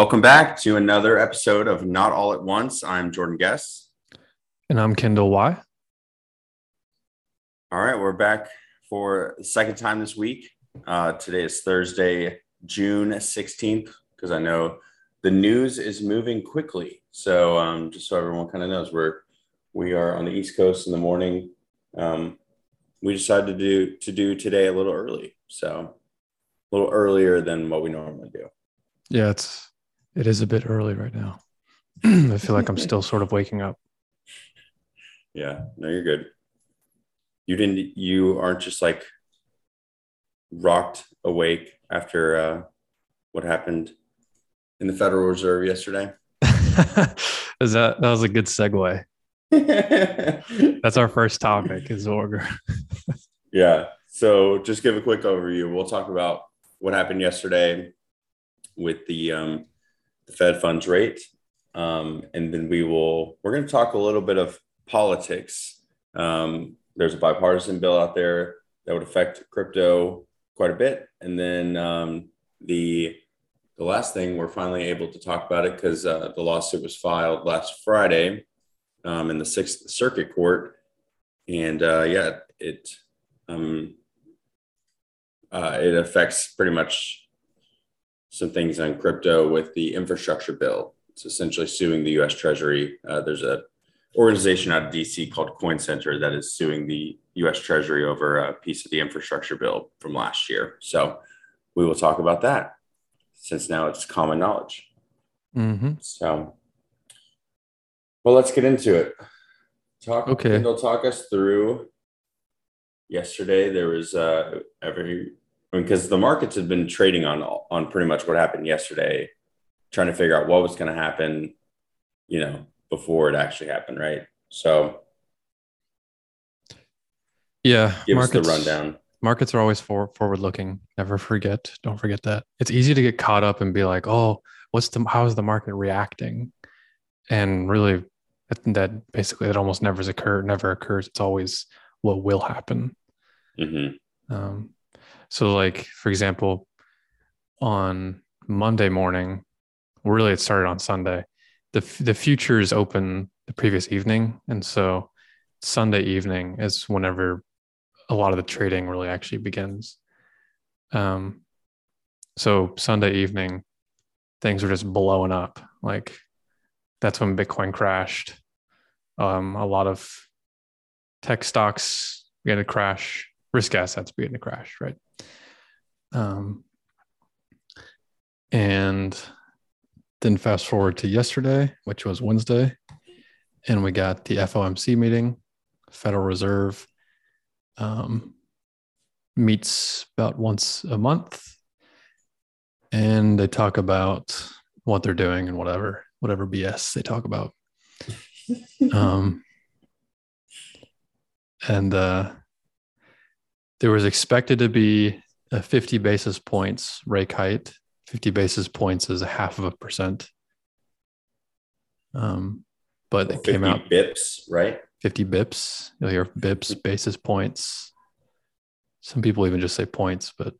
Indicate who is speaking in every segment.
Speaker 1: Welcome back to another episode of Not All at Once. I'm Jordan Guess.
Speaker 2: And I'm Kendall Y.
Speaker 1: All right, we're back for the second time this week. Uh, today is Thursday, June 16th, because I know the news is moving quickly. So um, just so everyone kind of knows, we're we are on the East Coast in the morning. Um, we decided to do to do today a little early, so a little earlier than what we normally do.
Speaker 2: Yeah, it's it is a bit early right now. I feel like I'm still sort of waking up.
Speaker 1: Yeah, no, you're good. You didn't. You aren't just like rocked awake after uh, what happened in the Federal Reserve yesterday.
Speaker 2: is that that was a good segue? That's our first topic. Is order.
Speaker 1: yeah. So just give a quick overview. We'll talk about what happened yesterday with the um, the Fed funds rate. Um, and then we will, we're going to talk a little bit of politics. Um, there's a bipartisan bill out there that would affect crypto quite a bit. And then um, the, the last thing we're finally able to talk about it because uh, the lawsuit was filed last Friday um, in the Sixth Circuit Court. And uh, yeah, it, um, uh, it affects pretty much some things on crypto with the infrastructure bill. It's essentially suing the U.S. Treasury. Uh, there's a organization out of DC called Coin Center that is suing the U.S. Treasury over a piece of the infrastructure bill from last year. So we will talk about that since now it's common knowledge.
Speaker 2: Mm-hmm.
Speaker 1: So, well, let's get into it. Talk.
Speaker 2: Okay.
Speaker 1: They'll talk us through. Yesterday, there was uh, every because the markets have been trading on on pretty much what happened yesterday, trying to figure out what was going to happen, you know, before it actually happened, right? So,
Speaker 2: yeah,
Speaker 1: give markets, us the rundown.
Speaker 2: Markets are always for, forward looking. Never forget. Don't forget that. It's easy to get caught up and be like, "Oh, what's the how is the market reacting?" And really, that basically that almost never occur never occurs. It's always what will happen.
Speaker 1: Mm-hmm.
Speaker 2: Um, so, like for example, on Monday morning, really it started on Sunday. the The futures open the previous evening, and so Sunday evening is whenever a lot of the trading really actually begins. Um, so Sunday evening, things were just blowing up. Like that's when Bitcoin crashed. Um, a lot of tech stocks began to crash, risk assets began to crash, right? Um, and then fast forward to yesterday, which was Wednesday, and we got the FOMC meeting, Federal Reserve um, meets about once a month, and they talk about what they're doing and whatever, whatever BS they talk about. um, and uh, there was expected to be a 50 basis points rate hike. 50 basis points is a half of a percent. Um, but it came out
Speaker 1: bips, right?
Speaker 2: 50 bips. You'll hear bips, basis points. Some people even just say points, but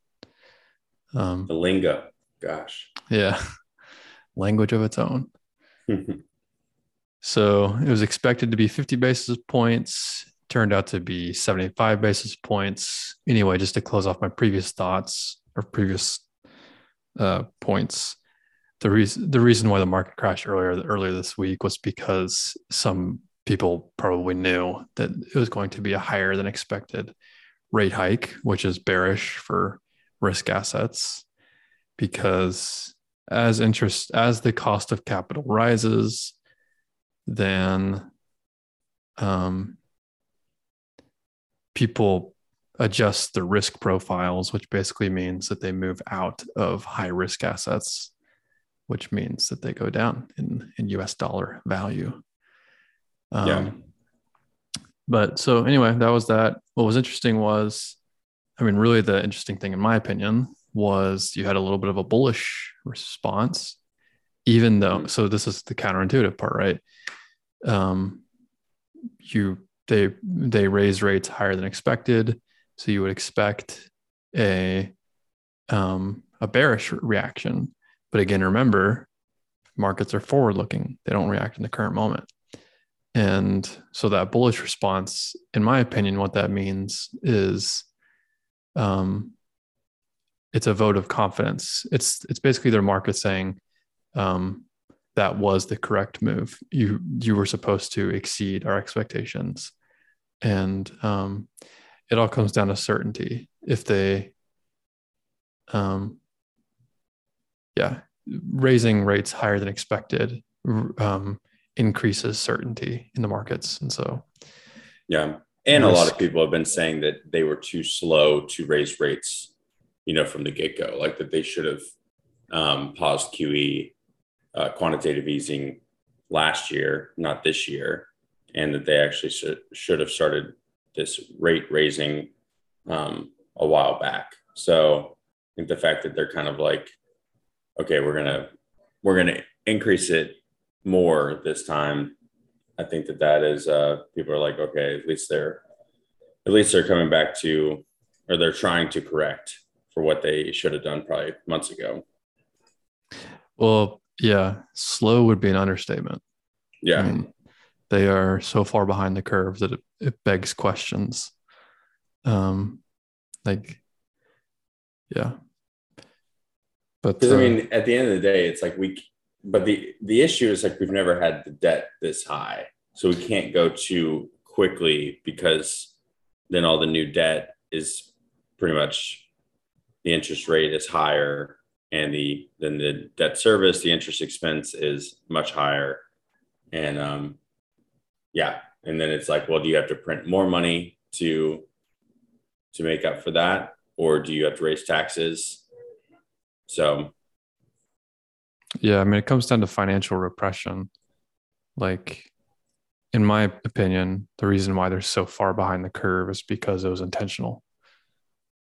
Speaker 1: um, the lingo, gosh,
Speaker 2: yeah, language of its own. so it was expected to be 50 basis points turned out to be 75 basis points. Anyway, just to close off my previous thoughts or previous uh, points, the reason the reason why the market crashed earlier earlier this week was because some people probably knew that it was going to be a higher than expected rate hike, which is bearish for risk assets because as interest as the cost of capital rises, then um, people adjust the risk profiles, which basically means that they move out of high risk assets, which means that they go down in, in US dollar value. Um, yeah. But so, anyway, that was that. What was interesting was, I mean, really the interesting thing, in my opinion, was you had a little bit of a bullish response, even though, mm-hmm. so this is the counterintuitive part, right? Um, you they they raise rates higher than expected, so you would expect a um, a bearish reaction. But again, remember markets are forward looking, they don't react in the current moment. And so that bullish response, in my opinion, what that means is um, it's a vote of confidence. It's it's basically their market saying um, that was the correct move. You you were supposed to exceed our expectations, and um, it all comes down to certainty. If they, um, yeah, raising rates higher than expected um, increases certainty in the markets. And so,
Speaker 1: yeah. And risk. a lot of people have been saying that they were too slow to raise rates, you know, from the get go, like that they should have um, paused QE, uh, quantitative easing last year, not this year, and that they actually should, should have started this rate raising um, a while back. So I think the fact that they're kind of like, okay, we're gonna we're gonna increase it more this time. I think that that is uh, people are like, okay, at least they're at least they're coming back to or they're trying to correct for what they should have done probably months ago.
Speaker 2: Well, yeah, slow would be an understatement.
Speaker 1: Yeah. I mean,
Speaker 2: they are so far behind the curve that it, it begs questions. Um, like, yeah.
Speaker 1: But uh, I mean, at the end of the day, it's like we but the the issue is like we've never had the debt this high so we can't go too quickly because then all the new debt is pretty much the interest rate is higher and the then the debt service the interest expense is much higher and um yeah and then it's like well do you have to print more money to to make up for that or do you have to raise taxes so
Speaker 2: yeah, I mean, it comes down to financial repression. Like, in my opinion, the reason why they're so far behind the curve is because it was intentional.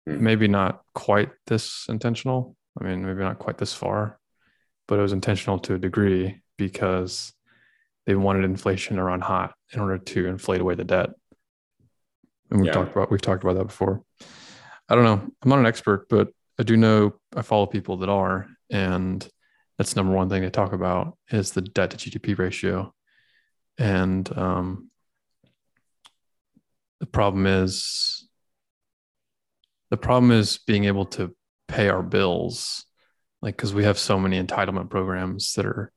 Speaker 2: Mm. Maybe not quite this intentional. I mean, maybe not quite this far, but it was intentional to a degree because they wanted inflation to run hot in order to inflate away the debt. And we've yeah. talked about we've talked about that before. I don't know. I'm not an expert, but I do know I follow people that are, and that's number one thing they talk about is the debt to GDP ratio. And um, the problem is the problem is being able to pay our bills, like because we have so many entitlement programs that are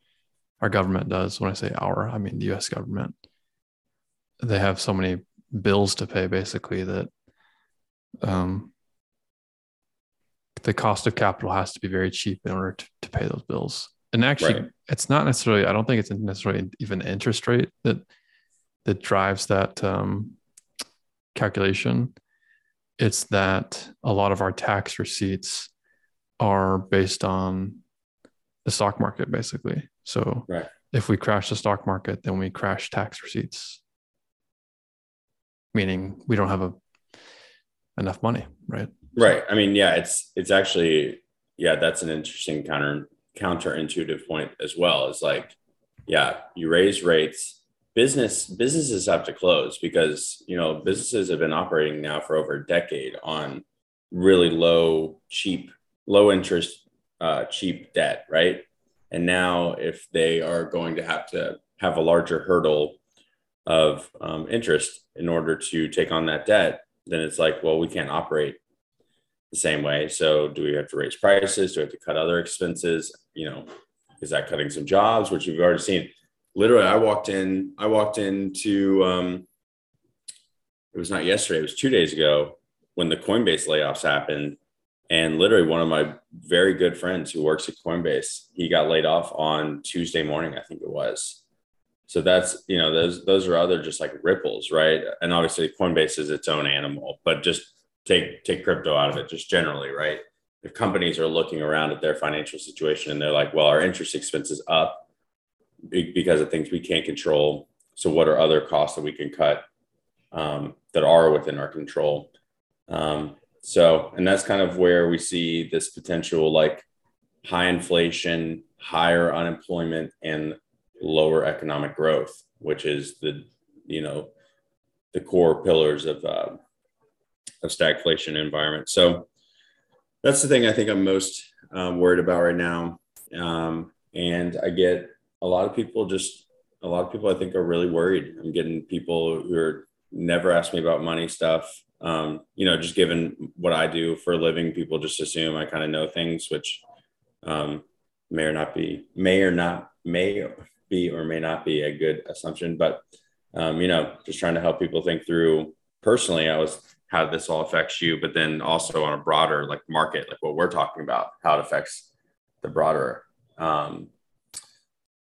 Speaker 2: our government does. When I say our, I mean the U.S. government. They have so many bills to pay, basically that um, the cost of capital has to be very cheap in order to, to pay those bills. And actually, right. it's not necessarily. I don't think it's necessarily even interest rate that that drives that um, calculation. It's that a lot of our tax receipts are based on the stock market, basically. So
Speaker 1: right.
Speaker 2: if we crash the stock market, then we crash tax receipts, meaning we don't have a enough money, right?
Speaker 1: Right. I mean, yeah, it's it's actually yeah, that's an interesting counter counterintuitive point as well. Is like, yeah, you raise rates, business businesses have to close because you know businesses have been operating now for over a decade on really low, cheap, low interest, uh, cheap debt, right? And now, if they are going to have to have a larger hurdle of um, interest in order to take on that debt, then it's like, well, we can't operate the same way. So do we have to raise prices? Do we have to cut other expenses? You know, is that cutting some jobs, which we've already seen? Literally, I walked in, I walked into um it was not yesterday, it was two days ago when the Coinbase layoffs happened. And literally one of my very good friends who works at Coinbase, he got laid off on Tuesday morning, I think it was. So that's, you know, those those are other just like ripples, right? And obviously Coinbase is its own animal, but just take take crypto out of it just generally right if companies are looking around at their financial situation and they're like well our interest expense is up because of things we can't control so what are other costs that we can cut um, that are within our control um, so and that's kind of where we see this potential like high inflation higher unemployment and lower economic growth which is the you know the core pillars of uh, stagflation environment. So that's the thing I think I'm most um, worried about right now. Um, and I get a lot of people just a lot of people I think are really worried. I'm getting people who are never asked me about money stuff. Um, you know, just given what I do for a living, people just assume I kind of know things, which um, may or not be, may or not, may be or may not be a good assumption. But, um, you know, just trying to help people think through personally, I was how this all affects you, but then also on a broader like market, like what we're talking about, how it affects the broader um,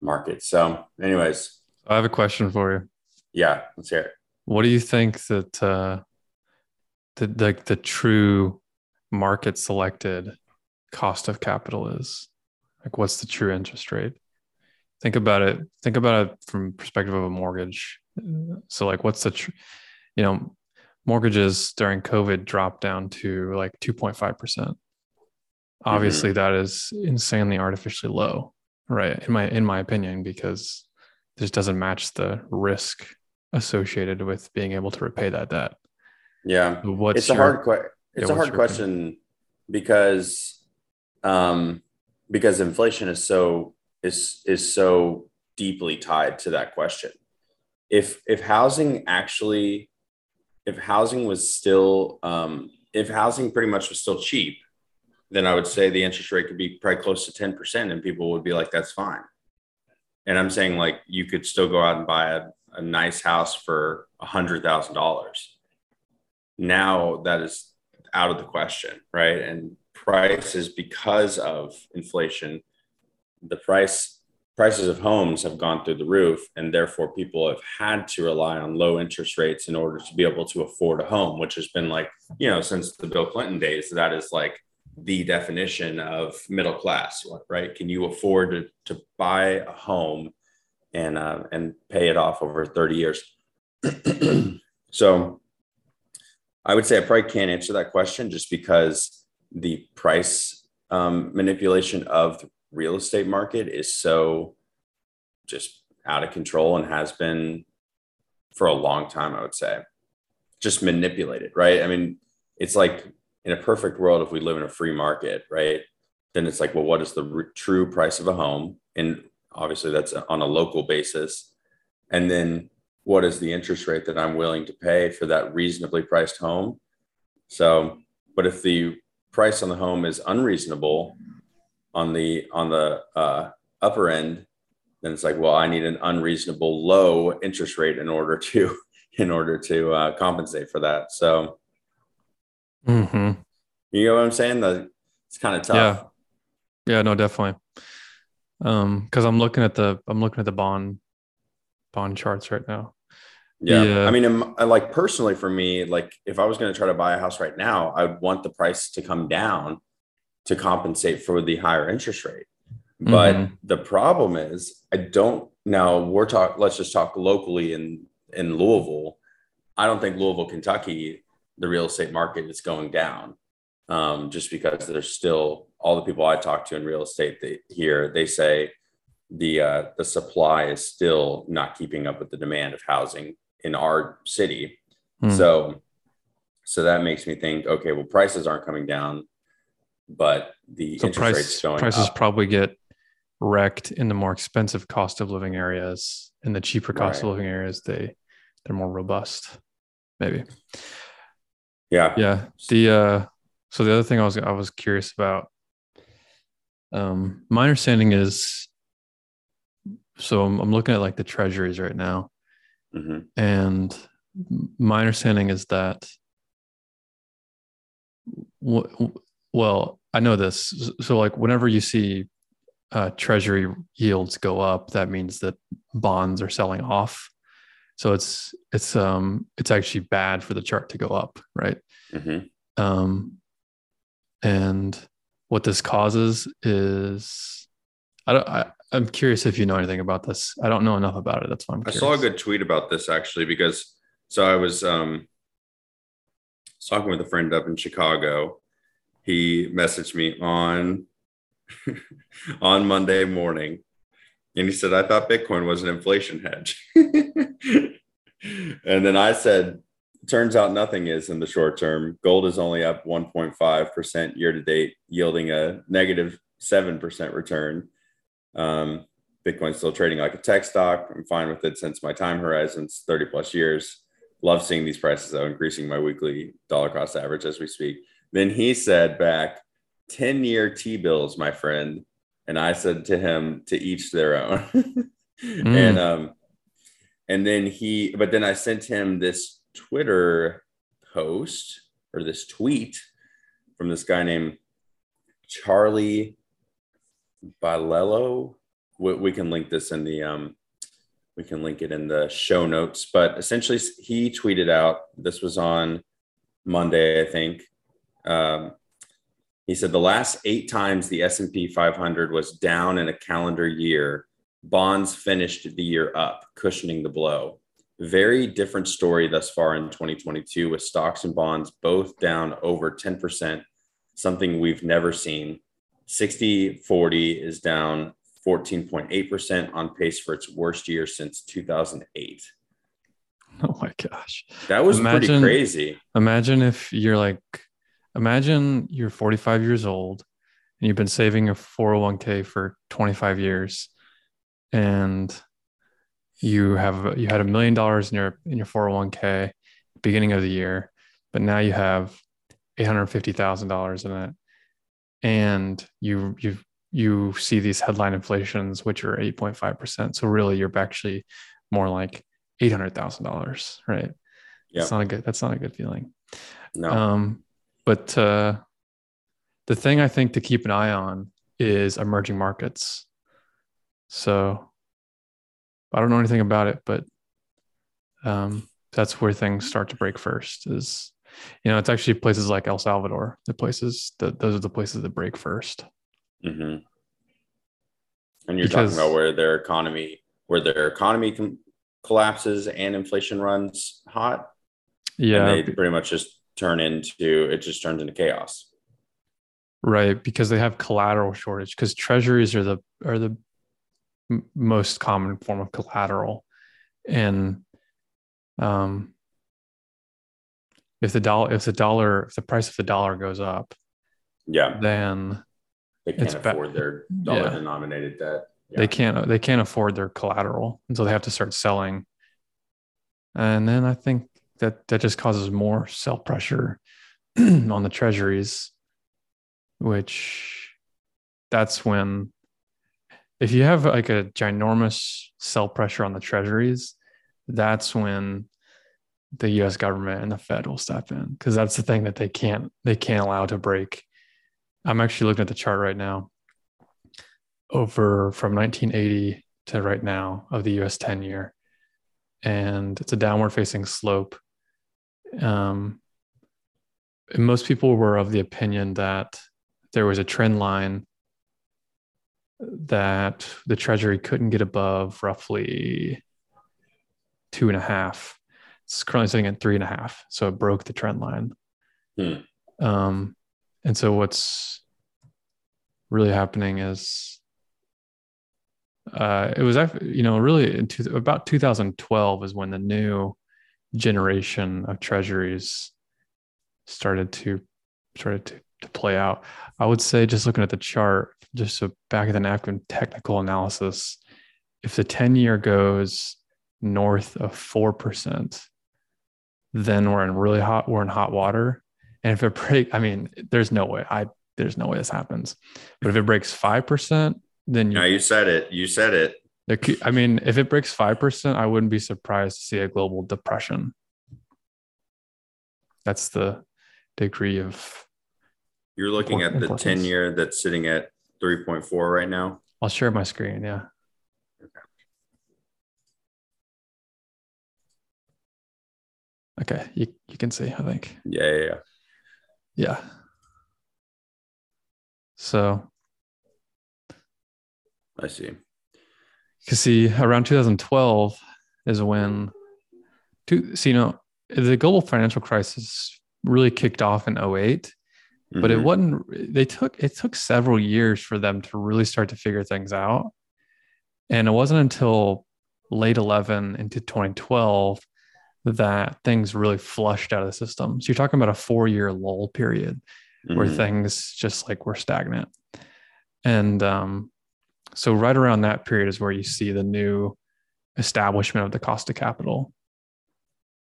Speaker 1: market. So, anyways,
Speaker 2: I have a question for you.
Speaker 1: Yeah, let's hear it.
Speaker 2: What do you think that uh, the the, the true market selected cost of capital is? Like, what's the true interest rate? Think about it. Think about it from perspective of a mortgage. So, like, what's the, tr- you know, mortgages during COVID dropped down to like two point five percent. Obviously, mm-hmm. that is insanely artificially low right in my in my opinion because this doesn't match the risk associated with being able to repay that debt
Speaker 1: yeah what's it's your, a hard que- it's yeah, a hard question opinion? because um because inflation is so is is so deeply tied to that question if if housing actually if housing was still um if housing pretty much was still cheap then I would say the interest rate could be probably close to 10% and people would be like, that's fine. And I'm saying like you could still go out and buy a, a nice house for a hundred thousand dollars. Now that is out of the question, right? And prices because of inflation, the price prices of homes have gone through the roof and therefore people have had to rely on low interest rates in order to be able to afford a home which has been like you know since the bill clinton days that is like the definition of middle class, right? Can you afford to, to buy a home and uh, and pay it off over 30 years? so I would say I probably can't answer that question just because the price um, manipulation of the real estate market is so just out of control and has been for a long time, I would say. Just manipulated, right? I mean, it's like in a perfect world, if we live in a free market, right, then it's like, well, what is the true price of a home? And obviously, that's on a local basis. And then what is the interest rate that I'm willing to pay for that reasonably priced home? So, but if the price on the home is unreasonable on the on the uh, upper end, then it's like, well, I need an unreasonable low interest rate in order to in order to uh, compensate for that. So
Speaker 2: Mm-hmm.
Speaker 1: You know what I'm saying? The it's kind of tough.
Speaker 2: Yeah. Yeah, no, definitely. Um, because I'm looking at the I'm looking at the bond bond charts right now.
Speaker 1: Yeah. yeah. I mean, like personally for me, like if I was going to try to buy a house right now, I would want the price to come down to compensate for the higher interest rate. But mm-hmm. the problem is, I don't now we're talk let's just talk locally in in Louisville. I don't think Louisville, Kentucky the real estate market is going down um, just because there's still all the people I talk to in real estate they, here, they say the uh, the supply is still not keeping up with the demand of housing in our city. Hmm. So so that makes me think, okay, well, prices aren't coming down, but the so interest price, rates going
Speaker 2: prices
Speaker 1: up.
Speaker 2: probably get wrecked in the more expensive cost of living areas. In the cheaper cost right. of living areas, they they're more robust, maybe.
Speaker 1: Yeah.
Speaker 2: Yeah. The uh so the other thing I was I was curious about um my understanding is so I'm, I'm looking at like the treasuries right now mm-hmm. and my understanding is that well i know this so like whenever you see uh, treasury yields go up that means that bonds are selling off so it's it's um it's actually bad for the chart to go up right mm-hmm. um and what this causes is i don't I, i'm curious if you know anything about this i don't know enough about it that's why i'm
Speaker 1: curious. i saw a good tweet about this actually because so i was um talking with a friend up in chicago he messaged me on on monday morning and he said, I thought Bitcoin was an inflation hedge. and then I said, turns out nothing is in the short term. Gold is only up 1.5% year to date, yielding a negative 7% return. Um, Bitcoin's still trading like a tech stock. I'm fine with it since my time horizon's 30 plus years. Love seeing these prices though, increasing my weekly dollar cost average as we speak. Then he said back 10 year T bills, my friend. And I said to him, to each their own. mm. And um, and then he, but then I sent him this Twitter post or this tweet from this guy named Charlie Bilello. We, we can link this in the um, we can link it in the show notes. But essentially, he tweeted out. This was on Monday, I think. Um, he said the last eight times the S&P 500 was down in a calendar year, bonds finished the year up, cushioning the blow. Very different story thus far in 2022 with stocks and bonds both down over 10%, something we've never seen. 60 40 is down 14.8% on pace for its worst year since 2008.
Speaker 2: Oh my gosh.
Speaker 1: That was imagine, pretty crazy.
Speaker 2: Imagine if you're like, imagine you're 45 years old and you've been saving a 401k for 25 years and you have you had a million dollars in your in your 401k beginning of the year but now you have $850,000 in it and you you you see these headline inflations which are 8.5% so really you're actually more like $800,000 right? Yeah that's not a good that's not a good feeling. No. Um but uh the thing i think to keep an eye on is emerging markets. So I don't know anything about it, but um, that's where things start to break first. Is you know, it's actually places like El Salvador, the places that those are the places that break 1st
Speaker 1: mm-hmm. And you're because, talking about where their economy, where their economy com- collapses and inflation runs hot.
Speaker 2: Yeah,
Speaker 1: they pretty much just turn into it. Just turns into chaos.
Speaker 2: Right, because they have collateral shortage. Because treasuries are the are the most common form of collateral and um, if the dollar if the dollar if the price of the dollar goes up
Speaker 1: yeah
Speaker 2: then
Speaker 1: they can't afford ba- their dollar yeah. denominated debt
Speaker 2: yeah. they can't they can't afford their collateral and so they have to start selling and then i think that that just causes more sell pressure on the treasuries which that's when if you have like a ginormous sell pressure on the treasuries, that's when the US government and the Fed will step in because that's the thing that they can't they can't allow to break. I'm actually looking at the chart right now over from 1980 to right now of the US 10 year and it's a downward facing slope. Um, most people were of the opinion that there was a trend line that the Treasury couldn't get above roughly two and a half. It's currently sitting at three and a half. So it broke the trend line. Hmm. Um, and so what's really happening is uh, it was you know really in two, about 2012 is when the new generation of treasuries started to started to, to play out. I would say just looking at the chart, just a back of the napkin technical analysis, if the 10 year goes north of 4%, then we're in really hot, we're in hot water. And if it break, I mean, there's no way I, there's no way this happens. But if it breaks 5%, then
Speaker 1: you, no, you said it. You said it.
Speaker 2: Could, I mean, if it breaks 5%, I wouldn't be surprised to see a global depression. That's the degree of.
Speaker 1: You're looking at the 10 year that's sitting at 3.4 right now?
Speaker 2: I'll share my screen. Yeah. Okay. You, you can see, I think.
Speaker 1: Yeah, yeah, yeah.
Speaker 2: Yeah. So
Speaker 1: I see.
Speaker 2: Because see, around 2012 is when, to, see, you know, the global financial crisis really kicked off in 08 mm-hmm. but it mm-hmm. wasn't they took it took several years for them to really start to figure things out and it wasn't until late 11 into 2012 that things really flushed out of the system so you're talking about a four year lull period mm-hmm. where things just like were stagnant and um so right around that period is where you see the new establishment of the cost of capital.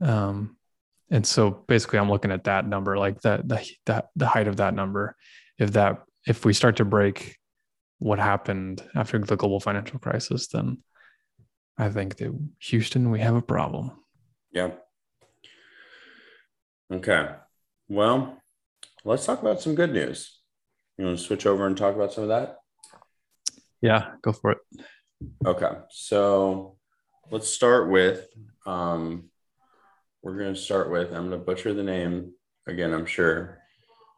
Speaker 2: Um, and so basically I'm looking at that number, like the, the, the, the height of that number. If that, if we start to break what happened after the global financial crisis, then I think that Houston, we have a problem.
Speaker 1: Yeah. Okay. Well, let's talk about some good news. You want to switch over and talk about some of that?
Speaker 2: Yeah, go for it.
Speaker 1: Okay. So let's start with um, we're going to start with i'm going to butcher the name again i'm sure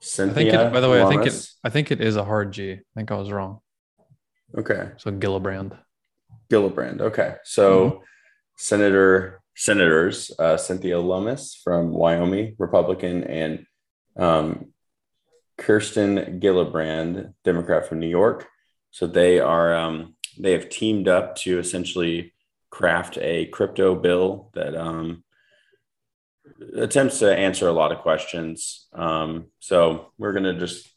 Speaker 2: Cynthia I think it, by the way Lummis. i think it i think it is a hard g i think i was wrong
Speaker 1: okay
Speaker 2: so gillibrand
Speaker 1: gillibrand okay so mm-hmm. senator senators uh, cynthia lummis from wyoming republican and um, kirsten gillibrand democrat from new york so they are um, they have teamed up to essentially craft a crypto bill that um, attempts to answer a lot of questions. Um, so we're going to just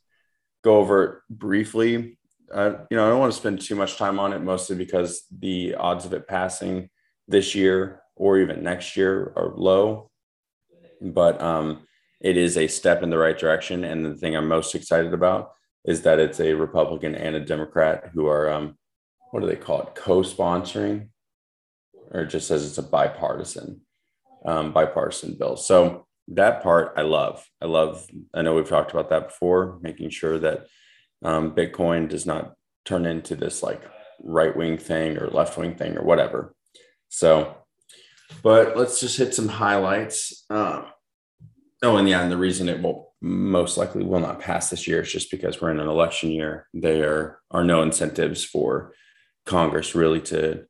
Speaker 1: go over briefly. Uh, you know, I don't want to spend too much time on it, mostly because the odds of it passing this year or even next year are low. But um, it is a step in the right direction. And the thing I'm most excited about is that it's a Republican and a Democrat who are, um, what do they call it, co sponsoring, or it just says it's a bipartisan um, bipartisan bill. So that part I love. I love. I know we've talked about that before, making sure that um, Bitcoin does not turn into this like right wing thing or left wing thing or whatever. So, but let's just hit some highlights. Um, oh, and yeah, and the reason it will most likely will not pass this year is just because we're in an election year. There are no incentives for Congress really to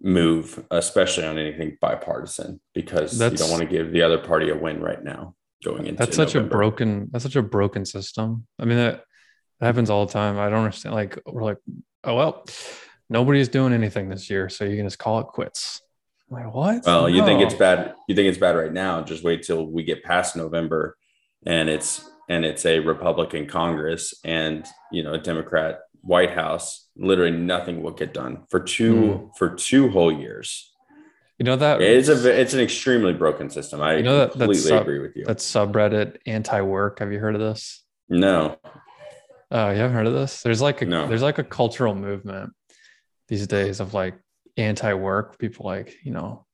Speaker 1: move, especially on anything bipartisan, because that's, you don't want to give the other party a win right now going into.
Speaker 2: That's such November. a broken. That's such a broken system. I mean that, that happens all the time. I don't understand. Like we're like, oh well, nobody's doing anything this year, so you can just call it quits. I'm like what?
Speaker 1: Well, no. you think it's bad. You think it's bad right now. Just wait till we get past November, and it's and it's a Republican Congress and you know a Democrat White House, literally nothing will get done for two mm. for two whole years.
Speaker 2: You know that
Speaker 1: it's a it's an extremely broken system. I you know that, completely sub, agree with you.
Speaker 2: That subreddit anti-work. Have you heard of this?
Speaker 1: No.
Speaker 2: Oh, you haven't heard of this? There's like a no. there's like a cultural movement these days of like anti-work. People like, you know,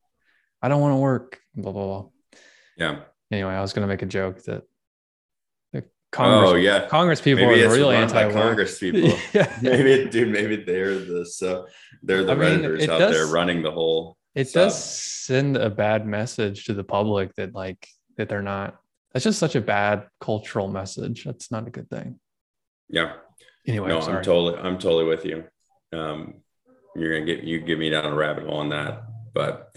Speaker 2: I don't want to work, blah blah blah.
Speaker 1: Yeah.
Speaker 2: Anyway, I was gonna make a joke that Congress,
Speaker 1: oh yeah,
Speaker 2: Congress people maybe are the real anti
Speaker 1: Congress people. yeah. Maybe, dude, maybe they're the so they're the I mean, out does, there running the whole.
Speaker 2: It stuff. does send a bad message to the public that like that they're not. That's just such a bad cultural message. That's not a good thing.
Speaker 1: Yeah.
Speaker 2: Anyway,
Speaker 1: no, I'm, I'm totally, I'm totally with you. Um, you're gonna get you get me down a rabbit hole on that, but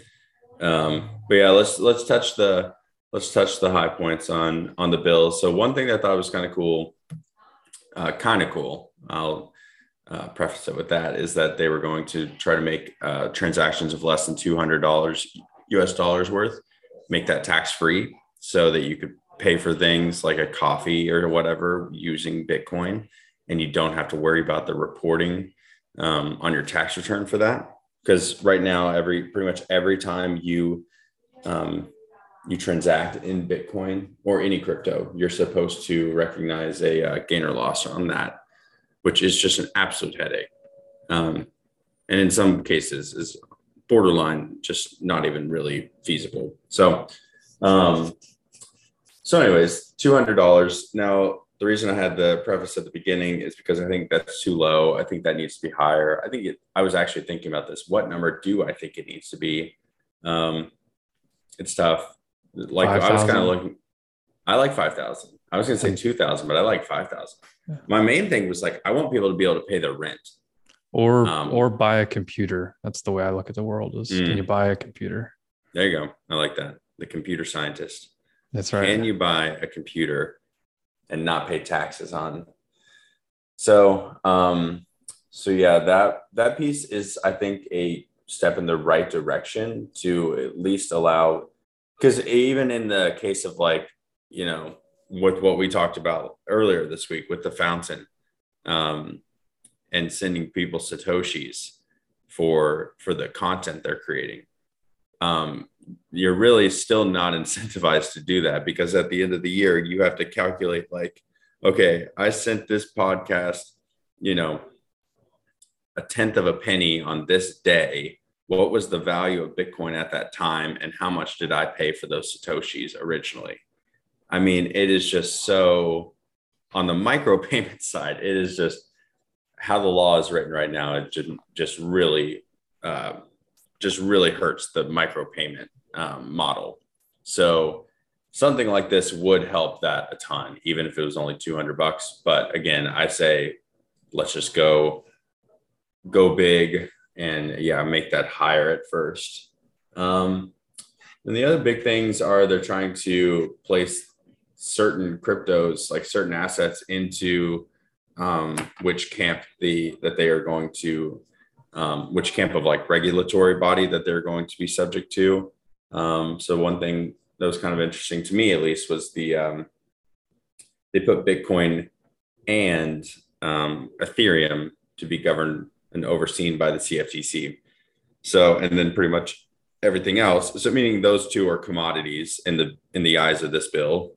Speaker 1: um, but yeah, let's let's touch the let's touch the high points on on the bills. So one thing that I thought was kind of cool, uh, kind of cool. I'll uh, preface it with that is that they were going to try to make uh, transactions of less than two hundred dollars U.S. dollars worth, make that tax free, so that you could pay for things like a coffee or whatever using Bitcoin, and you don't have to worry about the reporting um, on your tax return for that. Because right now, every pretty much every time you um, you transact in Bitcoin or any crypto, you're supposed to recognize a uh, gain or loss on that, which is just an absolute headache. Um, and in some cases is borderline just not even really feasible. So, um, so anyways, $200. Now, the reason I had the preface at the beginning is because I think that's too low. I think that needs to be higher. I think it, I was actually thinking about this. What number do I think it needs to be? Um, it's tough. Like 5, I was kind of looking. I like five thousand. I was gonna say two thousand, but I like five thousand. Yeah. My main thing was like I want people to be able to pay their rent.
Speaker 2: Or um, or buy a computer. That's the way I look at the world. Is mm, can you buy a computer?
Speaker 1: There you go. I like that. The computer scientist.
Speaker 2: That's right.
Speaker 1: Can you buy a computer and not pay taxes on? So um, so yeah, that that piece is I think a step in the right direction to at least allow because even in the case of like you know with what we talked about earlier this week with the fountain um, and sending people satoshis for for the content they're creating um, you're really still not incentivized to do that because at the end of the year you have to calculate like okay i sent this podcast you know a tenth of a penny on this day. What was the value of bitcoin at that time? And how much did i pay for those satoshis originally? I mean it is just so on the micro payment side it is just how the law is written right now it just, just really uh, just really hurts the micropayment um, model. So something like this would help that a ton, even if it was only 200 bucks. But again, I say, let's just go, go big and yeah, make that higher at first. Um, and the other big things are they're trying to place certain cryptos, like certain assets into um, which camp the that they are going to um, which camp of like regulatory body that they're going to be subject to. Um, so one thing that was kind of interesting to me, at least, was the um, they put Bitcoin and um, Ethereum to be governed and overseen by the CFTC. So, and then pretty much everything else. So, meaning those two are commodities in the in the eyes of this bill,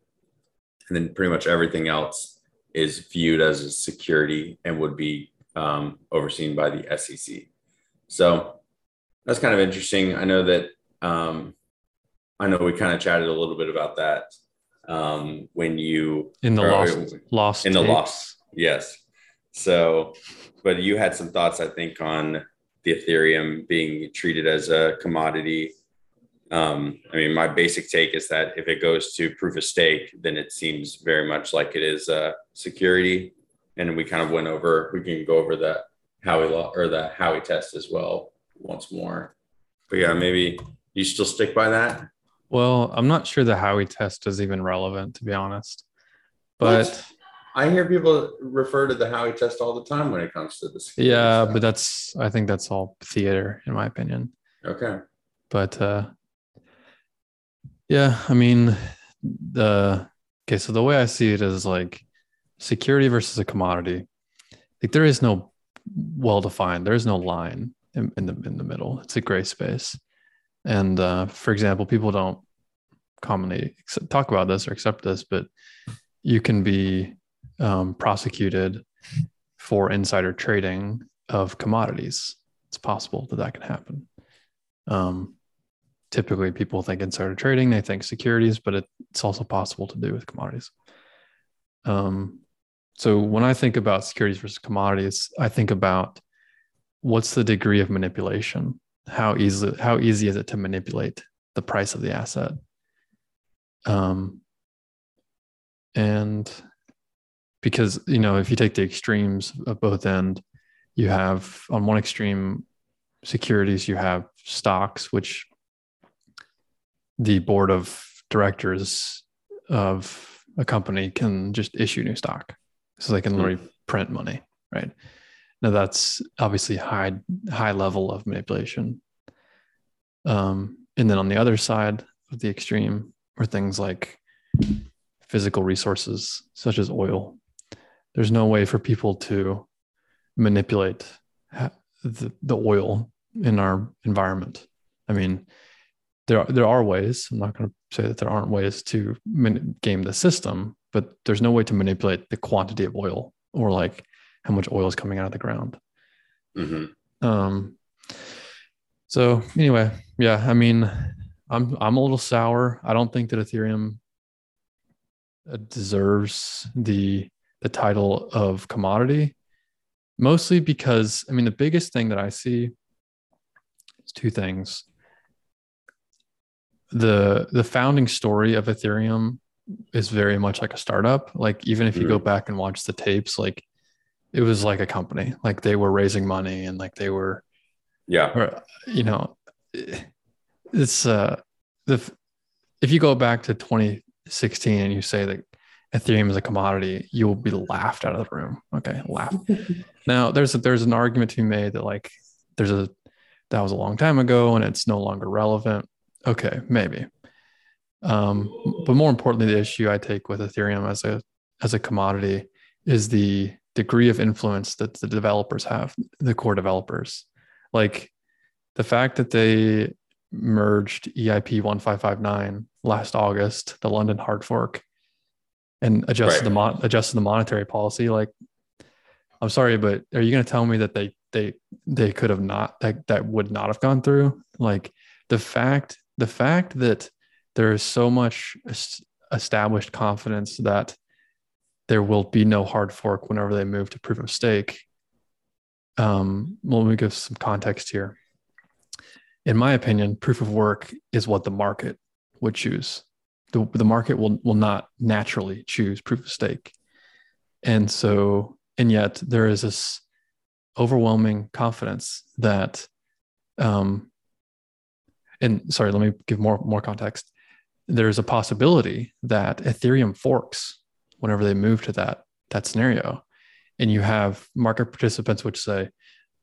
Speaker 1: and then pretty much everything else is viewed as a security and would be um, overseen by the SEC. So that's kind of interesting. I know that um, I know we kind of chatted a little bit about that um, when you
Speaker 2: in the lost lost
Speaker 1: in the loss. yes. So, but you had some thoughts, I think, on the Ethereum being treated as a commodity. Um, I mean, my basic take is that if it goes to proof of stake, then it seems very much like it is a security and we kind of went over we can go over that Howey law or the Howey test as well once more. But yeah, maybe you still stick by that.
Speaker 2: Well, I'm not sure the Howey test is even relevant to be honest. But what?
Speaker 1: I hear people refer to the Howey test all the time when it comes to this.
Speaker 2: Yeah, stuff. but that's I think that's all theater in my opinion.
Speaker 1: Okay.
Speaker 2: But uh yeah, I mean the okay, so the way I see it is like security versus a commodity. Like there is no well defined. There is no line in, in, the in the middle. It's a gray space. And uh, for example, people don't commonly talk about this or accept this, but you can be um, prosecuted for insider trading of commodities. It's possible that that can happen. Um, typically, people think insider trading, they think securities, but it, it's also possible to do with commodities. Um, so when I think about securities versus commodities, I think about what's the degree of manipulation? How easy how easy is it to manipulate the price of the asset? Um, and because you know if you take the extremes of both end, you have on one extreme securities, you have stocks, which the board of directors of a company can just issue new stock so they can hmm. literally print money, right? Now that's obviously high high level of manipulation. Um, and then on the other side of the extreme are things like physical resources such as oil. There's no way for people to manipulate the, the oil in our environment. I mean, there are, there are ways. I'm not going to say that there aren't ways to game the system, but there's no way to manipulate the quantity of oil or like how much oil is coming out of the ground. Mm-hmm. Um, so anyway, yeah, I mean, I'm I'm a little sour. I don't think that Ethereum uh, deserves the the title of commodity, mostly because I mean the biggest thing that I see is two things. The the founding story of Ethereum is very much like a startup. Like even if you mm-hmm. go back and watch the tapes, like it was like a company. Like they were raising money and like they were,
Speaker 1: yeah,
Speaker 2: or, you know, it's uh the if you go back to 2016 and you say that Ethereum is a commodity, you will be laughed out of the room. Okay, laugh. now there's a, there's an argument to be made that like there's a that was a long time ago and it's no longer relevant. Okay, maybe. Um, but more importantly, the issue I take with Ethereum as a as a commodity is the degree of influence that the developers have, the core developers. Like the fact that they merged EIP 1559 last August, the London hard fork, and adjusted right. the mon- adjusted the monetary policy. Like, I'm sorry, but are you going to tell me that they they they could have not that that would not have gone through? Like the fact the fact that there is so much established confidence that there will be no hard fork whenever they move to proof of stake. Um, let me give some context here. In my opinion, proof of work is what the market would choose. The, the market will, will not naturally choose proof of stake. And so, and yet there is this overwhelming confidence that, um, and sorry, let me give more, more context. There's a possibility that Ethereum forks whenever they move to that that scenario. And you have market participants which say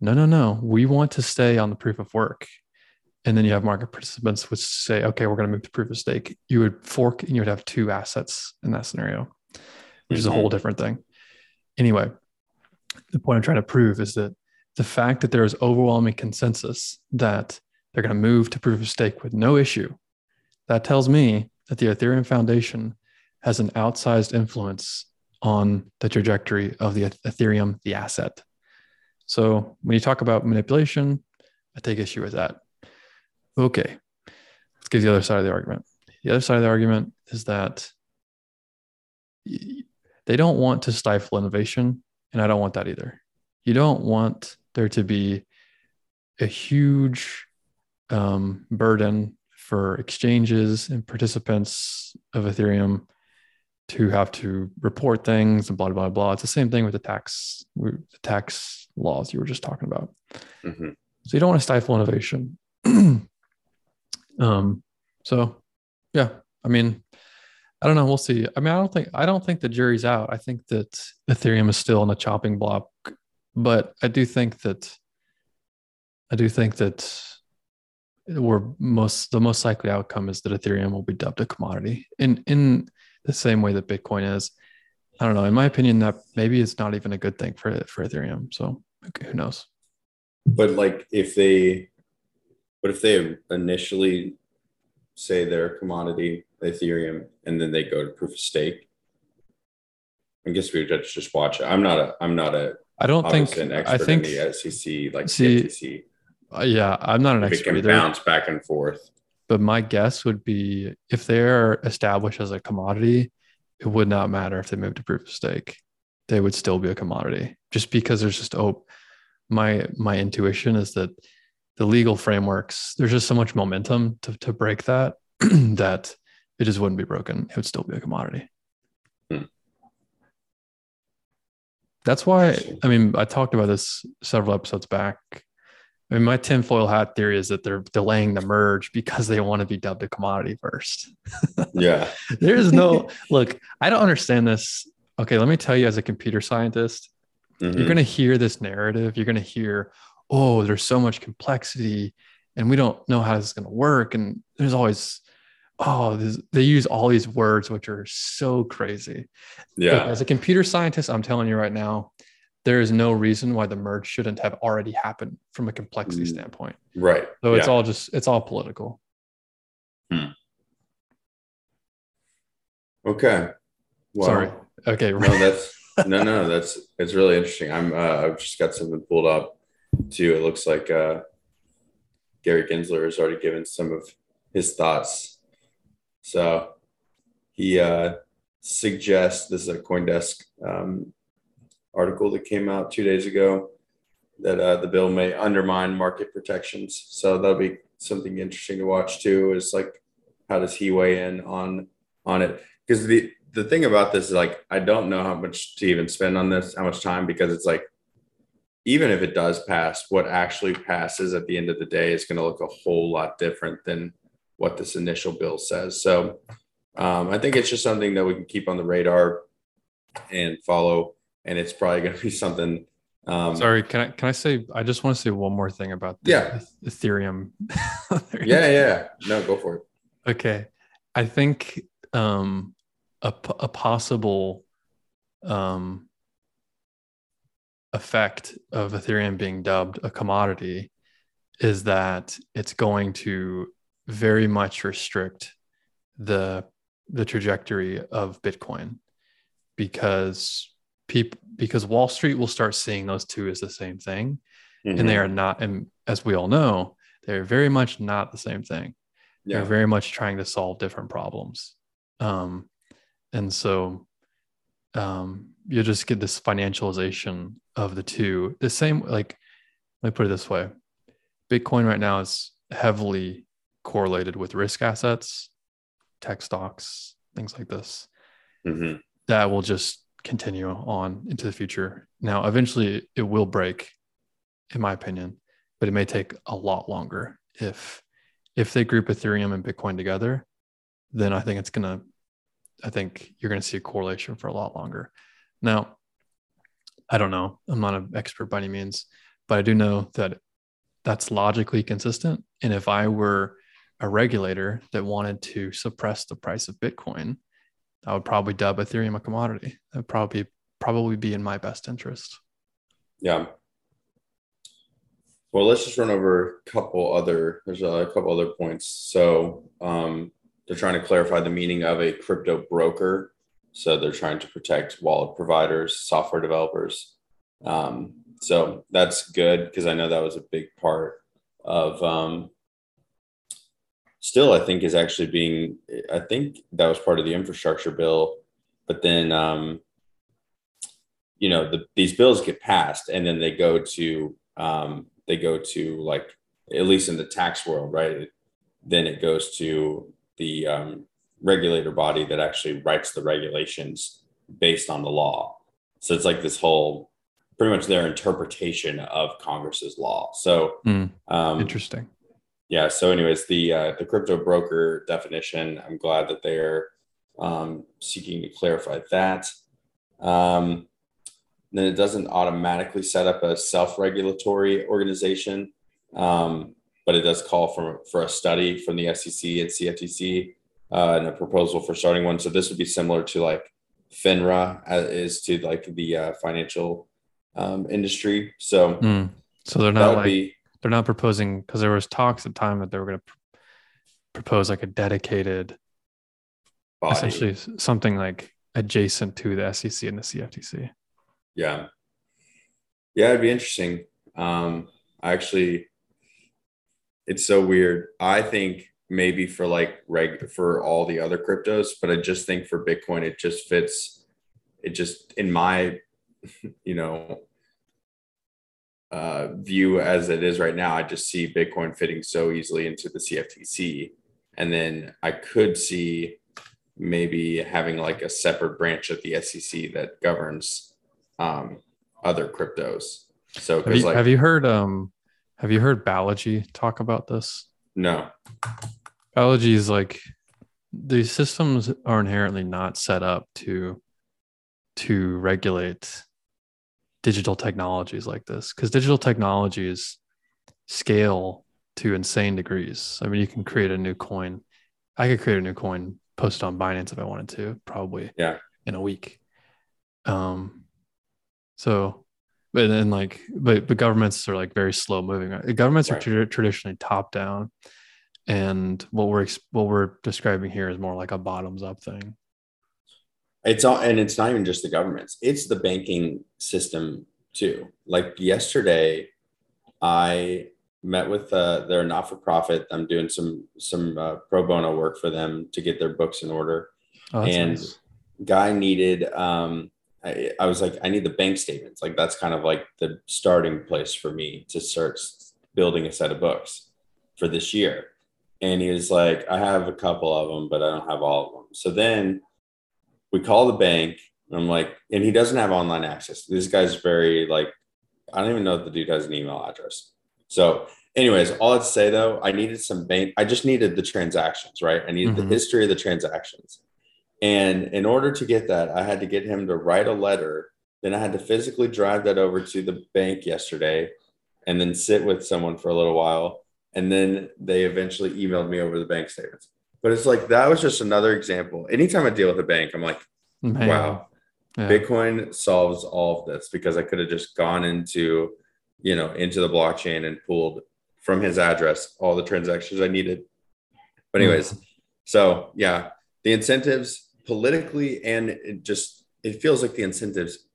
Speaker 2: no no no we want to stay on the proof of work. And then you have market participants which say okay we're going to move to proof of stake. You would fork and you would have two assets in that scenario which is a whole different thing. Anyway the point i'm trying to prove is that the fact that there is overwhelming consensus that they're going to move to proof of stake with no issue that tells me that the ethereum foundation has an outsized influence on the trajectory of the Ethereum, the asset. So when you talk about manipulation, I take issue with that. Okay, let's give the other side of the argument. The other side of the argument is that they don't want to stifle innovation, and I don't want that either. You don't want there to be a huge um, burden for exchanges and participants of Ethereum to have to report things and blah blah blah. It's the same thing with the tax the tax laws you were just talking about. Mm-hmm. So you don't want to stifle innovation. um, so yeah, I mean, I don't know. We'll see. I mean, I don't think I don't think the jury's out. I think that Ethereum is still on the chopping block, but I do think that I do think that we're most the most likely outcome is that Ethereum will be dubbed a commodity. In in the same way that Bitcoin is. I don't know. In my opinion, that maybe it's not even a good thing for for Ethereum. So okay, who knows?
Speaker 1: But like, if they, but if they initially say they're a commodity Ethereum, and then they go to proof of stake, I guess we just just watch it. I'm not a. I'm not a.
Speaker 2: I don't think. I think
Speaker 1: the SEC like see, SEC.
Speaker 2: Yeah, I'm not an
Speaker 1: if
Speaker 2: expert.
Speaker 1: It can either. bounce back and forth.
Speaker 2: But my guess would be if they're established as a commodity, it would not matter if they move to proof of stake. They would still be a commodity just because there's just oh my my intuition is that the legal frameworks, there's just so much momentum to, to break that that it just wouldn't be broken. It would still be a commodity. Hmm. That's why I mean I talked about this several episodes back I mean, my tinfoil hat theory is that they're delaying the merge because they want to be dubbed a commodity first.
Speaker 1: yeah.
Speaker 2: there is no look, I don't understand this. Okay, let me tell you as a computer scientist, mm-hmm. you're going to hear this narrative. You're going to hear, oh, there's so much complexity and we don't know how this is going to work. And there's always, oh, they use all these words which are so crazy.
Speaker 1: Yeah.
Speaker 2: But as a computer scientist, I'm telling you right now, there is no reason why the merge shouldn't have already happened from a complexity mm. standpoint.
Speaker 1: Right.
Speaker 2: So it's all just it's all political.
Speaker 1: Hmm. Okay.
Speaker 2: Well, Sorry. Okay.
Speaker 1: No, that's no, no, that's it's really interesting. I'm uh, I've just got something pulled up too. It looks like uh, Gary Gensler has already given some of his thoughts. So he uh, suggests this is a CoinDesk um, article that came out two days ago that uh, the bill may undermine market protections. So that'll be something interesting to watch too. Is like, how does he weigh in on on it? Because the the thing about this is like, I don't know how much to even spend on this, how much time, because it's like, even if it does pass, what actually passes at the end of the day is going to look a whole lot different than what this initial bill says. So um, I think it's just something that we can keep on the radar and follow and it's probably going to be something. Um,
Speaker 2: Sorry, can I can I say? I just want to say one more thing about
Speaker 1: the, yeah
Speaker 2: Ethereum.
Speaker 1: yeah, yeah, no, go for it.
Speaker 2: Okay, I think um, a a possible um, effect of Ethereum being dubbed a commodity is that it's going to very much restrict the the trajectory of Bitcoin because people because Wall Street will start seeing those two as the same thing, mm-hmm. and they are not. And as we all know, they're very much not the same thing. Yeah. They're very much trying to solve different problems, um, and so um, you just get this financialization of the two. The same, like let me put it this way: Bitcoin right now is heavily correlated with risk assets, tech stocks, things like this. Mm-hmm. That will just continue on into the future. Now, eventually, it will break, in my opinion, but it may take a lot longer. If if they group Ethereum and Bitcoin together, then I think it's gonna. I think you're to see a correlation for a lot longer. Now, I don't know. I'm not an expert by any means, but I do know that that's logically consistent. And if I were a regulator that wanted to suppress the price of Bitcoin, I would probably dub Ethereum a commodity. That would probably probably be in my best interest.
Speaker 1: Yeah. Well, let's just run over a couple other. There's a couple other points. So um, they're trying to clarify the meaning of a crypto broker. So they're trying to protect wallet providers, software developers. Um, so that's good because I know that was a big part of um, still, I think, is actually being, I think that was part of the infrastructure bill. But then, um, you know, the, these bills get passed and then they go to, um, they go to like, at least in the tax world, right? Then it goes to the um, regulator body that actually writes the regulations based on the law. So it's like this whole pretty much their interpretation of Congress's law. So
Speaker 2: mm, um, interesting
Speaker 1: yeah so anyways the uh, the crypto broker definition i'm glad that they're um, seeking to clarify that. Um, then it doesn't automatically set up a self-regulatory organization um, but it does call for, for a study from the sec and cftc uh, and a proposal for starting one. So this would be similar to like finra as, is to like the uh, financial um, industry. So
Speaker 2: mm. so they're not like be, they're not proposing because there was talks at the time that they were going to pr- propose like a dedicated Body. essentially something like adjacent to the SEC and the CFTC.
Speaker 1: Yeah. Yeah, it'd be interesting. Um, I actually, it's so weird. I think maybe for like reg for all the other cryptos, but I just think for Bitcoin, it just fits. It just in my, you know, uh, view as it is right now, I just see Bitcoin fitting so easily into the CFTC. And then I could see maybe having like a separate branch of the SEC that governs um, other cryptos. So,
Speaker 2: have you, like, have you heard um, have you heard Balaji talk about this?
Speaker 1: No.
Speaker 2: Balaji is like these systems are inherently not set up to to regulate digital technologies like this because digital technologies scale to insane degrees. I mean, you can create a new coin. I could create a new coin, post it on Binance if I wanted to, probably
Speaker 1: yeah
Speaker 2: in a week. Um, so, but then like, but but governments are like very slow moving. Governments right. are tra- traditionally top down, and what we're what we're describing here is more like a bottoms up thing.
Speaker 1: It's all, and it's not even just the governments; it's the banking system too. Like yesterday, I met with uh, they're not for profit. I'm doing some some uh, pro bono work for them to get their books in order. Oh, and nice. guy needed. Um, I, I was like, I need the bank statements. Like that's kind of like the starting place for me to start building a set of books for this year. And he was like, I have a couple of them, but I don't have all of them. So then we call the bank. I'm like, and he doesn't have online access. This guy's very like, I don't even know if the dude has an email address. So, anyways, all I'd say though, I needed some bank. I just needed the transactions, right? I needed mm-hmm. the history of the transactions. And in order to get that, I had to get him to write a letter. Then I had to physically drive that over to the bank yesterday and then sit with someone for a little while. And then they eventually emailed me over the bank statements. But it's like that was just another example. Anytime I deal with a bank, I'm like, Man. wow, Yeah. Bitcoin solves all of this because I could have just gone into, you know, into the blockchain and pulled from his address all the transactions I needed. But anyways, mm. so yeah, the incentives politically and it just it feels like the incentives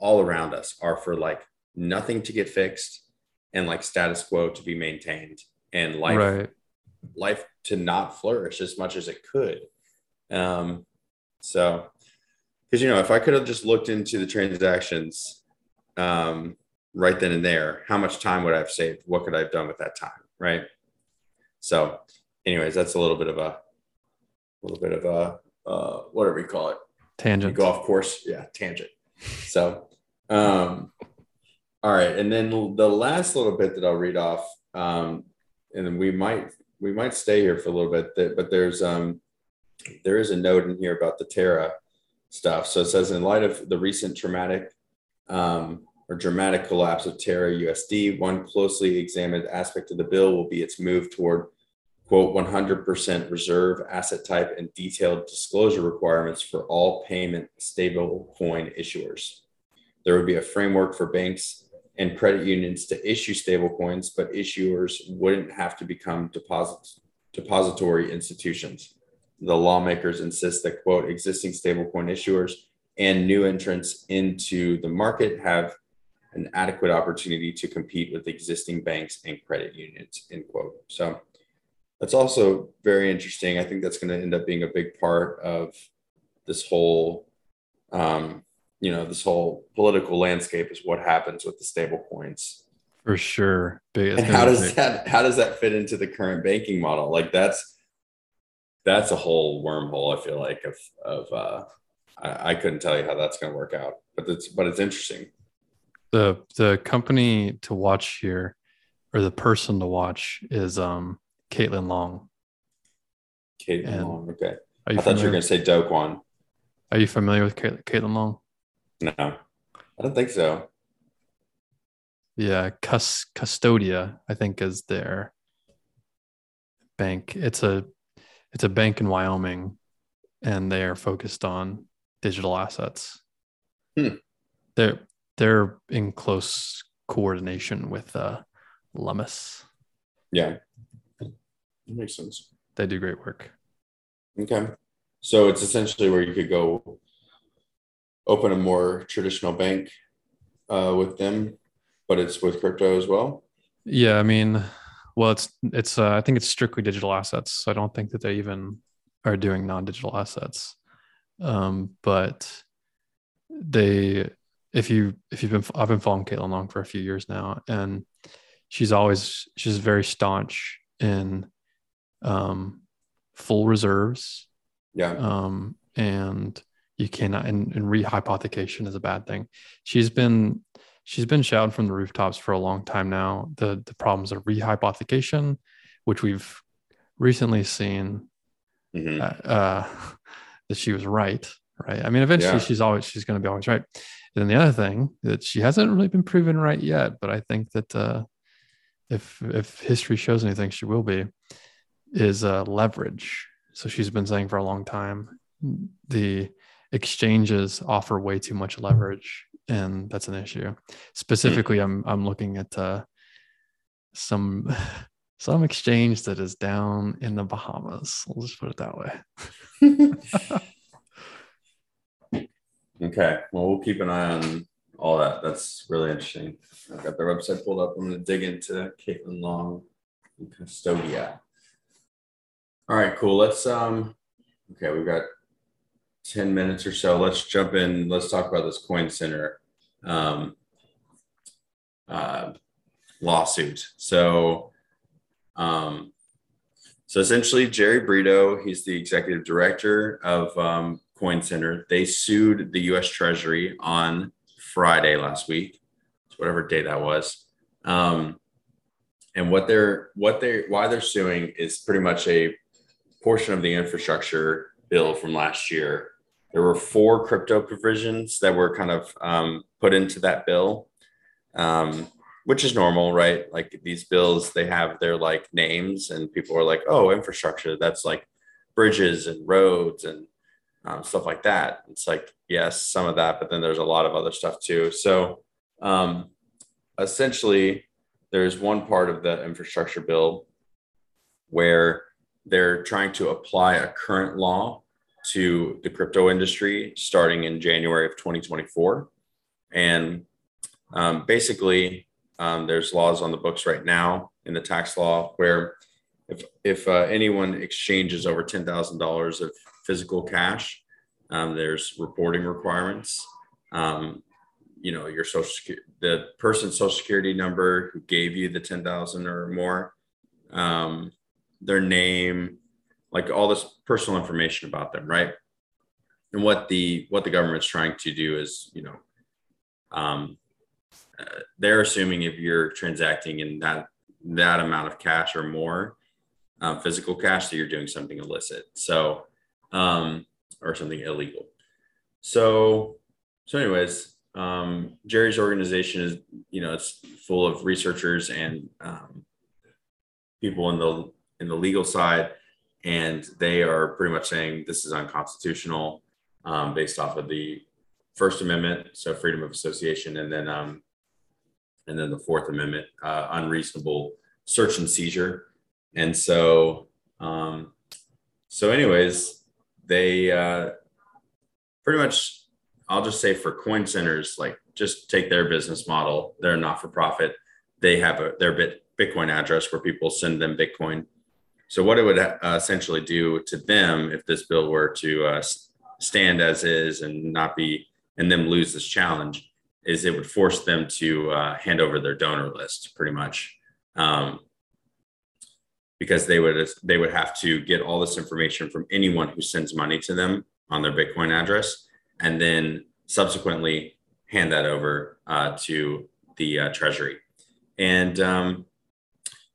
Speaker 1: all around us are for like nothing to get fixed and like status quo to be maintained and life right. Life to not flourish as much as it could. Um, so because you know if I could have just looked into the transactions um, right then and there, how much time would I have saved? What could I have done with that time? Right. So, anyways, that's a little bit of a, a little bit of a uh, whatever we call it,
Speaker 2: tangent
Speaker 1: golf course. Yeah, tangent. So, um, all right, and then the last little bit that I'll read off, um, and then we might we might stay here for a little bit, but there's um, there is a note in here about the Terra stuff. So it says, in light of the recent traumatic um, or dramatic collapse of Terra USD, one closely examined aspect of the bill will be its move toward quote 100% reserve asset type and detailed disclosure requirements for all payment stablecoin issuers. There would be a framework for banks and credit unions to issue stablecoins, but issuers wouldn't have to become deposit, depository institutions. The lawmakers insist that, quote, existing stablecoin issuers and new entrants into the market have an adequate opportunity to compete with existing banks and credit unions, end quote. So that's also very interesting. I think that's going to end up being a big part of this whole um, you know this whole political landscape is what happens with the stable coins.
Speaker 2: For sure.
Speaker 1: Big, and how does big. that how does that fit into the current banking model? Like that's that's a whole wormhole i feel like of of uh I, I couldn't tell you how that's going to work out but it's but it's interesting.
Speaker 2: The the company to watch here or the person to watch is um caitlin long.
Speaker 1: Caitlin long okay. i thought you were going to say Do Kwon
Speaker 2: are you familiar with caitlin long
Speaker 1: no, I don't think so.
Speaker 2: Yeah, Cus- Custodia, I think, is their bank. It's a it's a bank in Wyoming, and they are focused on digital assets. Hmm. They're they're in close coordination with uh, Lummis.
Speaker 1: Yeah, that makes sense.
Speaker 2: They do great work.
Speaker 1: Okay, so it's essentially where you could go open a more traditional bank uh, with them, but it's with crypto as well.
Speaker 2: Yeah, I mean, well, it's it's uh, I think it's strictly digital assets. So I don't think that they even are doing non-digital assets. Um, but they, if you if you've been, I've been following Caitlin Long for a few years now, and she's always she's very staunch in um, full reserves.
Speaker 1: Yeah.
Speaker 2: Um, and you cannot and, and rehypothecation is a bad thing. She's been she's been shouting from the rooftops for a long time now. The the problems of rehypothecation which we've recently seen mm-hmm. uh, uh, that she was right right? I mean eventually yeah. she's always she's going to be always right. And then the other thing that she hasn't really been proven right yet but i think that uh, if if history shows anything she will be is uh, leverage. So she's been saying for a long time the exchanges offer way too much leverage and that's an issue. Specifically i'm i'm looking at uh, some some exchange that is down in the bahamas. We'll just put it that way.
Speaker 1: Okay well we'll keep an eye on all that. That's really interesting. I've got their website pulled up. I'm going to dig into caitlin long and custodia. All right cool. Let's um okay we've got 10 minutes or so, let's jump in. Let's talk about this Coin Center um, uh, lawsuit. So, um, so essentially, Jerry Brito, he's the executive director of um, Coin Center. They sued the U.S. Treasury on Friday last week, whatever day that was. Um, and what they're what they why they're suing is pretty much a portion of the infrastructure bill from last year there were four crypto provisions that were kind of um, put into that bill, um, which is normal, right? Like these bills, they have their like names, and people are like, "Oh, infrastructure." That's like bridges and roads and um, stuff like that. It's like, yes, some of that, but then there's a lot of other stuff too. So um, essentially, there's one part of the infrastructure bill where they're trying to apply a current law to the crypto industry starting in January of 2024. And um, basically, um, there's laws on the books right now in the tax law where if, if uh, anyone exchanges over $10,000 of physical cash, um, there's reporting requirements. Um, you know, your social security, the person's social security number who gave you the 10,000 or more, um, their name, like all this personal information about them, right? And what the what the government's trying to do is, you know, um, uh, they're assuming if you're transacting in that that amount of cash or more, um, physical cash, that you're doing something illicit. So, um, or something illegal. So, so anyways, um, Jerry's organization is, you know, it's full of researchers and um, people in the in the legal side, and they are pretty much saying this is unconstitutional um, based off of the First Amendment, so freedom of association, and then um, and then the Fourth Amendment, uh, unreasonable search and seizure, and so um, so anyways, they uh, pretty much I'll just say for coin centers, like just take their business model. They're not for profit. They have a their bit Bitcoin address where people send them Bitcoin. So what it would uh, essentially do to them if this bill were to uh, stand as is and not be and them lose this challenge is it would force them to uh, hand over their donor list pretty much um, because they would they would have to get all this information from anyone who sends money to them on their Bitcoin address and then subsequently hand that over uh, to the uh, Treasury. And um,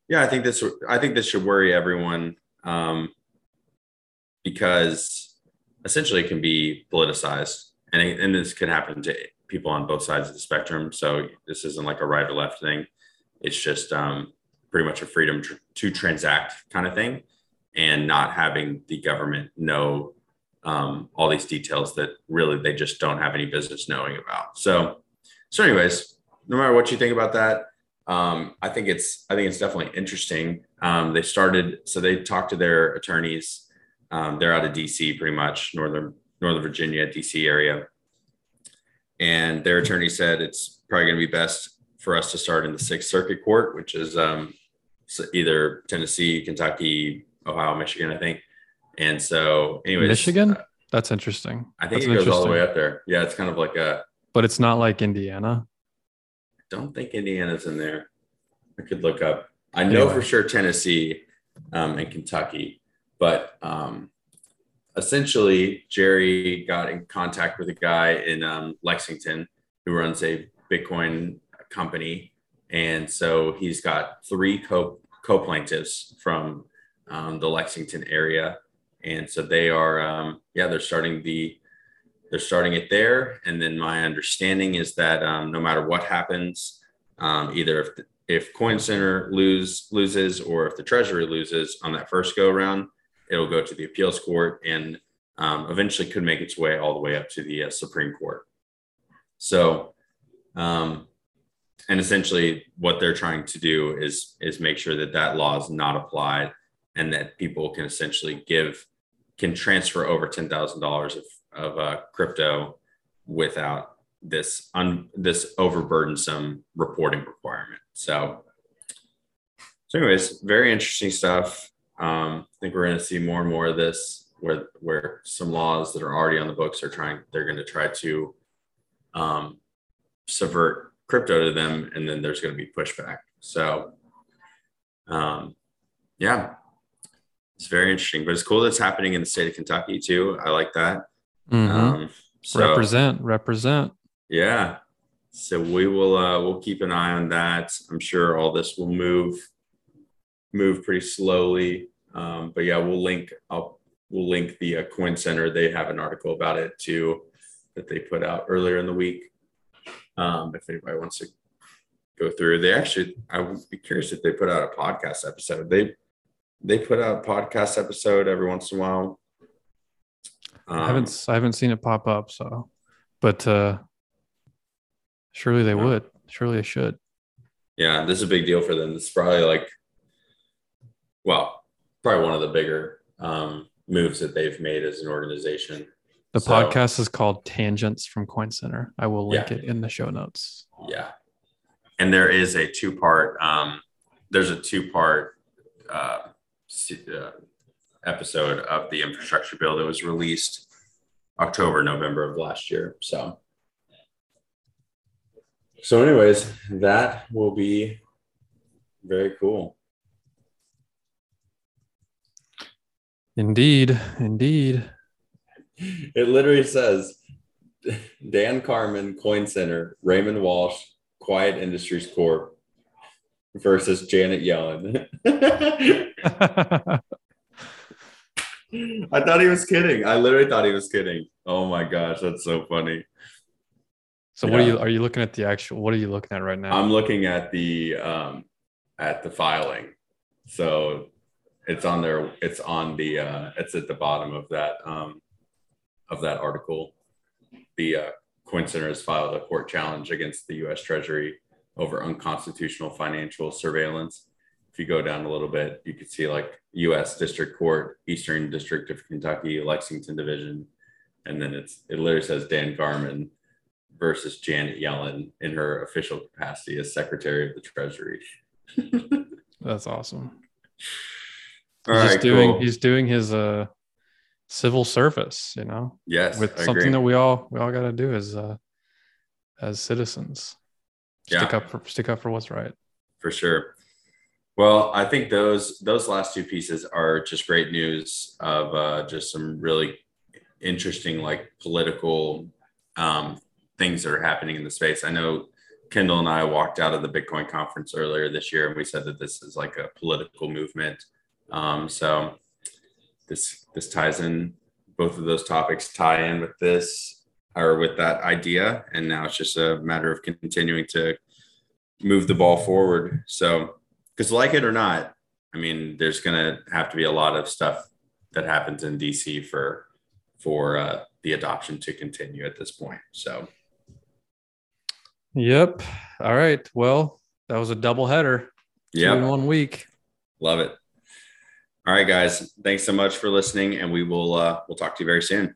Speaker 1: yeah, I think this I think this should worry everyone um, because essentially it can be politicized, and it, and this can happen to people on both sides of the spectrum. So this isn't like a right or left thing; it's just um, pretty much a freedom tr- to transact kind of thing, and not having the government know um, all these details that really they just don't have any business knowing about. So, so anyways, no matter what you think about that, um, I think it's I think it's definitely interesting. Um, they started so they talked to their attorneys. Um, they're out of DC, pretty much northern Northern Virginia, DC area, and their attorney said it's probably going to be best for us to start in the Sixth Circuit Court, which is um, either Tennessee, Kentucky, Ohio, Michigan, I think. And so, anyway,
Speaker 2: Michigan. Uh, That's interesting.
Speaker 1: I think
Speaker 2: That's
Speaker 1: it goes all the way up there. Yeah, it's kind of like a.
Speaker 2: But it's not like Indiana.
Speaker 1: I don't think Indiana's in there. I could look up. I know anyway. for sure Tennessee um, and Kentucky, but um, essentially, Jerry got in contact with a guy in um, Lexington who runs a Bitcoin company, and so he's got three co co plaintiffs from um, the Lexington area and so they are um, yeah they're starting the they're starting it there. And then my understanding is that um, no matter what happens um, either if if coin center lose loses or if the treasury loses on that first go around it'll go to the appeals court and um, eventually could make its way all the way up to the uh, supreme court. So um, and essentially what they're trying to do is is make sure that that law is not applied and that people can essentially give can transfer over ten thousand dollars of of uh, crypto without this un this overburdensome reporting requirement. So, so anyways, very interesting stuff. Um, I think we're going to see more and more of this, where where some laws that are already on the books are trying they're going to try to um, subvert crypto to them, and then there's going to be pushback. So, um, yeah, it's very interesting, but it's cool that's happening in the state of Kentucky too. I like that.
Speaker 2: Mm-hmm. Um, so, represent, represent.
Speaker 1: Yeah. So we will uh, we'll keep an eye on that. I'm sure all this will move move pretty slowly. Um, but yeah, we'll link I'll we'll link the uh, Coin Center. They have an article about it too that they put out earlier in the week. Um, if anybody wants to go through, they actually I would be curious if they put out a podcast episode. They they put out a podcast episode every once in a while.
Speaker 2: Um, I haven't I haven't seen it pop up. So, but uh, surely they would. Surely they should.
Speaker 1: Yeah, this is a big deal for them. This is probably like, well, probably one of the bigger um, moves that they've made as an organization.
Speaker 2: The so, podcast is called Tangents from Coin Center. I will link yeah. it in the show notes.
Speaker 1: Yeah, and there is a two part. Um, there's a two part uh, uh, episode of the infrastructure bill that was released October, November of last year. So, so anyways, that will be very cool.
Speaker 2: Indeed, indeed.
Speaker 1: It literally says Dan Carman, Coin Center, Raymond Walsh, Quiet Industries Corp versus Janet Yellen. I thought he was kidding. I literally thought he was kidding. Oh my gosh, that's so funny.
Speaker 2: So yeah. what are you are you looking at the actual what are you looking at right now?
Speaker 1: I'm looking at the um at the filing. So it's on there it's on the uh it's at the bottom of that um of that article. The uh Coin Center has filed a court challenge against the US Treasury over unconstitutional financial surveillance if you go down a little bit, you could see like U.S. District Court, Eastern District of Kentucky, Lexington Division, and then it's it literally says Dan Carman versus Janet Yellen in her official capacity as Secretary of the Treasury.
Speaker 2: That's awesome. All he's right, doing cool. he's doing his uh civil service, you know.
Speaker 1: Yes,
Speaker 2: with I something agree. that we all we all got to do as uh as citizens. Stick yeah. up for stick up for what's right.
Speaker 1: For sure. Well, I think those those last two pieces are just great news of uh, just some really interesting like political um, things that are happening in the space. I know Kendall and I walked out of the Bitcoin conference earlier this year, and we said that this is like a political movement. Um, so this this ties in both of those topics tie in with this or with that idea, and now it's just a matter of continuing to move the ball forward. So because like it or not, I mean, there's going to have to be a lot of stuff that happens in DC for for uh, the adoption to continue at this point. So,
Speaker 2: yep. All right. Well, that was a double header.
Speaker 1: Yeah,
Speaker 2: in one week.
Speaker 1: Love it. All right, guys. Thanks so much for listening, and we will uh, we'll talk to you very soon.